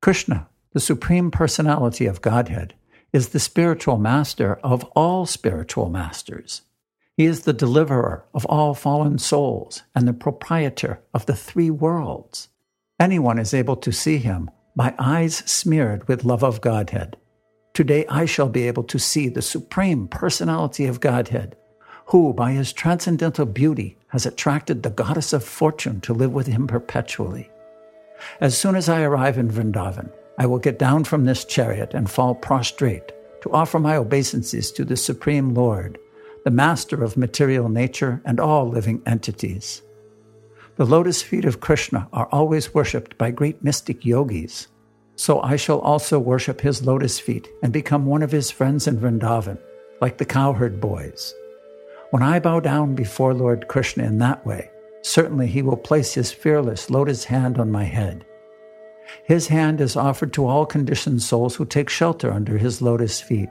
Krishna, the Supreme Personality of Godhead, is the spiritual master of all spiritual masters. He is the deliverer of all fallen souls and the proprietor of the three worlds. Anyone is able to see him by eyes smeared with love of Godhead. Today I shall be able to see the supreme personality of Godhead, who, by his transcendental beauty, has attracted the goddess of fortune to live with him perpetually. As soon as I arrive in Vrindavan, I will get down from this chariot and fall prostrate to offer my obeisances to the Supreme Lord, the Master of material nature and all living entities. The lotus feet of Krishna are always worshipped by great mystic yogis. So I shall also worship his lotus feet and become one of his friends in Vrindavan, like the cowherd boys. When I bow down before Lord Krishna in that way, certainly he will place his fearless lotus hand on my head his hand is offered to all conditioned souls who take shelter under his lotus feet.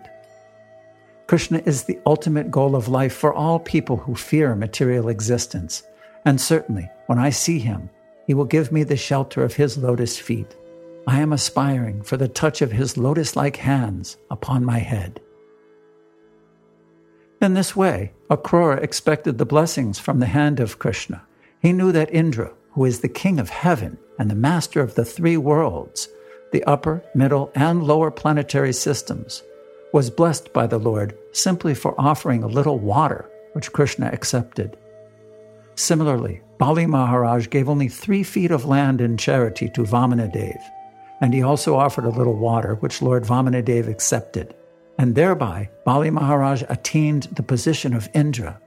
Krishna is the ultimate goal of life for all people who fear material existence, and certainly when I see him, he will give me the shelter of his lotus feet. I am aspiring for the touch of his lotus like hands upon my head. In this way, Akrura expected the blessings from the hand of Krishna. He knew that Indra, who is the king of heaven and the master of the three worlds, the upper, middle, and lower planetary systems, was blessed by the Lord simply for offering a little water, which Krishna accepted. Similarly, Bali Maharaj gave only three feet of land in charity to Vamanadev, and he also offered a little water, which Lord Vamanadev accepted, and thereby Bali Maharaj attained the position of Indra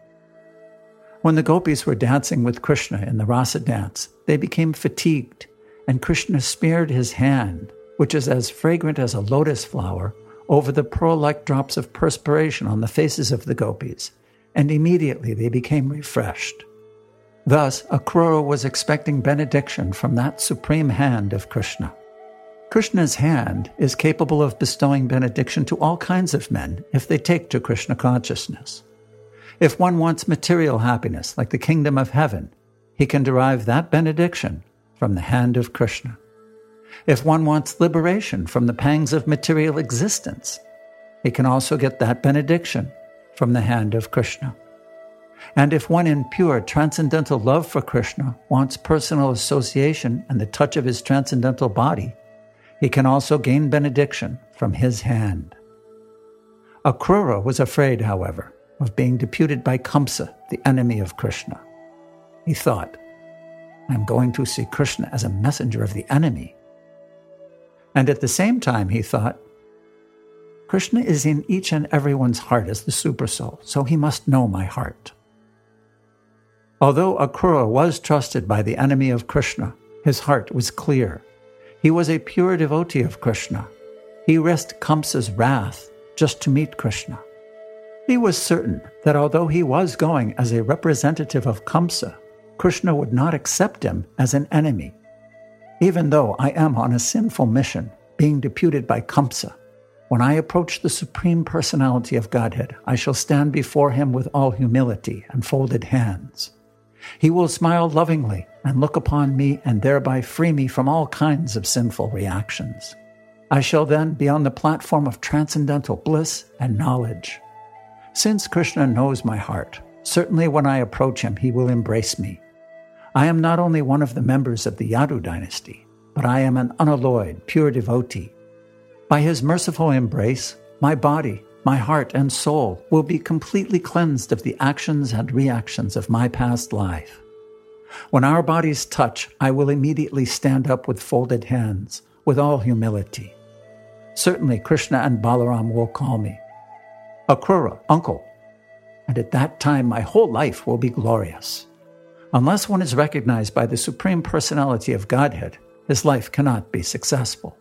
when the gopis were dancing with Krishna in the rasa dance, they became fatigued, and Krishna smeared his hand, which is as fragrant as a lotus flower, over the pearl like drops of perspiration on the faces of the gopis, and immediately they became refreshed. Thus, Akrura was expecting benediction from that supreme hand of Krishna. Krishna's hand is capable of bestowing benediction to all kinds of men if they take to Krishna consciousness. If one wants material happiness, like the kingdom of heaven, he can derive that benediction from the hand of Krishna. If one wants liberation from the pangs of material existence, he can also get that benediction from the hand of Krishna. And if one in pure transcendental love for Krishna wants personal association and the touch of his transcendental body, he can also gain benediction from his hand. Akrura was afraid, however, of being deputed by Kamsa, the enemy of Krishna. He thought, I'm going to see Krishna as a messenger of the enemy. And at the same time, he thought, Krishna is in each and everyone's heart as the Supersoul, so he must know my heart. Although Akrura was trusted by the enemy of Krishna, his heart was clear. He was a pure devotee of Krishna. He risked Kamsa's wrath just to meet Krishna. He was certain that although he was going as a representative of Kamsa, Krishna would not accept him as an enemy. Even though I am on a sinful mission, being deputed by Kamsa, when I approach the Supreme Personality of Godhead, I shall stand before him with all humility and folded hands. He will smile lovingly and look upon me and thereby free me from all kinds of sinful reactions. I shall then be on the platform of transcendental bliss and knowledge. Since Krishna knows my heart, certainly when I approach him, he will embrace me. I am not only one of the members of the Yadu dynasty, but I am an unalloyed, pure devotee. By his merciful embrace, my body, my heart, and soul will be completely cleansed of the actions and reactions of my past life. When our bodies touch, I will immediately stand up with folded hands, with all humility. Certainly, Krishna and Balaram will call me, Akrura, uncle. And at that time, my whole life will be glorious. Unless one is recognized by the Supreme Personality of Godhead, his life cannot be successful.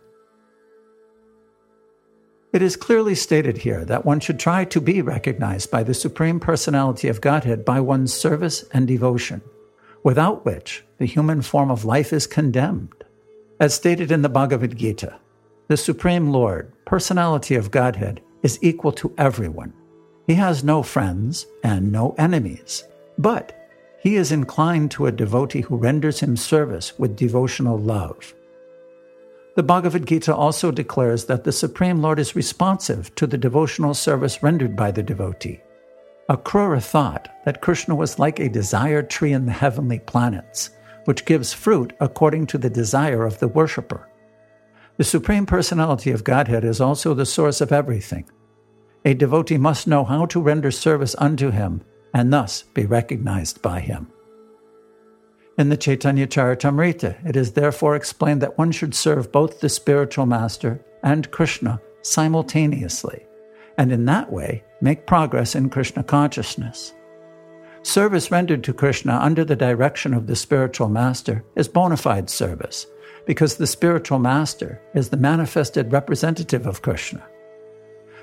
It is clearly stated here that one should try to be recognized by the Supreme Personality of Godhead by one's service and devotion, without which the human form of life is condemned. As stated in the Bhagavad Gita, the Supreme Lord, Personality of Godhead, is equal to everyone. He has no friends and no enemies, but he is inclined to a devotee who renders him service with devotional love. The Bhagavad Gita also declares that the Supreme Lord is responsive to the devotional service rendered by the devotee. Akrura thought that Krishna was like a desired tree in the heavenly planets, which gives fruit according to the desire of the worshipper. The Supreme Personality of Godhead is also the source of everything. A devotee must know how to render service unto him and thus be recognized by him. In the Chaitanya Charitamrita, it is therefore explained that one should serve both the spiritual master and Krishna simultaneously, and in that way make progress in Krishna consciousness. Service rendered to Krishna under the direction of the spiritual master is bona fide service, because the spiritual master is the manifested representative of Krishna.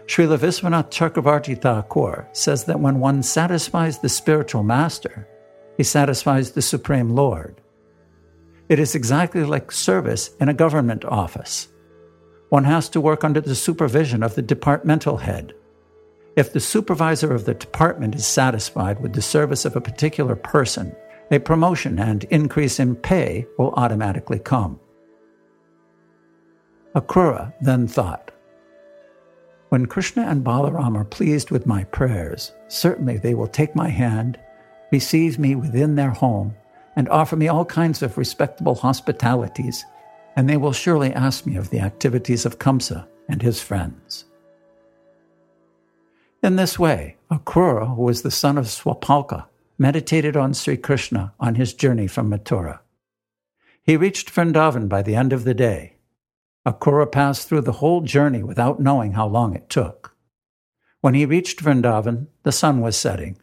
Srila Viswanath Chakravarti Thakur says that when one satisfies the spiritual master, he satisfies the Supreme Lord. It is exactly like service in a government office. One has to work under the supervision of the departmental head. If the supervisor of the department is satisfied with the service of a particular person, a promotion and increase in pay will automatically come. Akrura then thought, When Krishna and Balaram are pleased with my prayers, certainly they will take my hand receive me within their home, and offer me all kinds of respectable hospitalities, and they will surely ask me of the activities of Kamsa and his friends. In this way, Akrura, who was the son of Svaphalka, meditated on Sri Krishna on his journey from Mathura. He reached Vrindavan by the end of the day. Akrura passed through the whole journey without knowing how long it took. When he reached Vrindavan, the sun was setting,